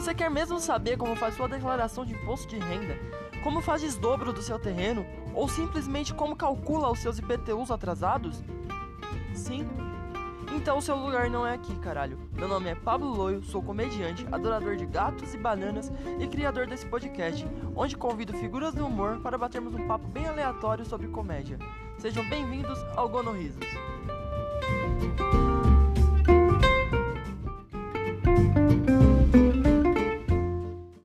Você quer mesmo saber como faz sua declaração de imposto de renda? Como faz desdobro do seu terreno? Ou simplesmente como calcula os seus IPTUs atrasados? Sim? Então o seu lugar não é aqui, caralho. Meu nome é Pablo Loio, sou comediante, adorador de gatos e bananas e criador desse podcast, onde convido figuras do humor para batermos um papo bem aleatório sobre comédia. Sejam bem-vindos ao Gonorrisos.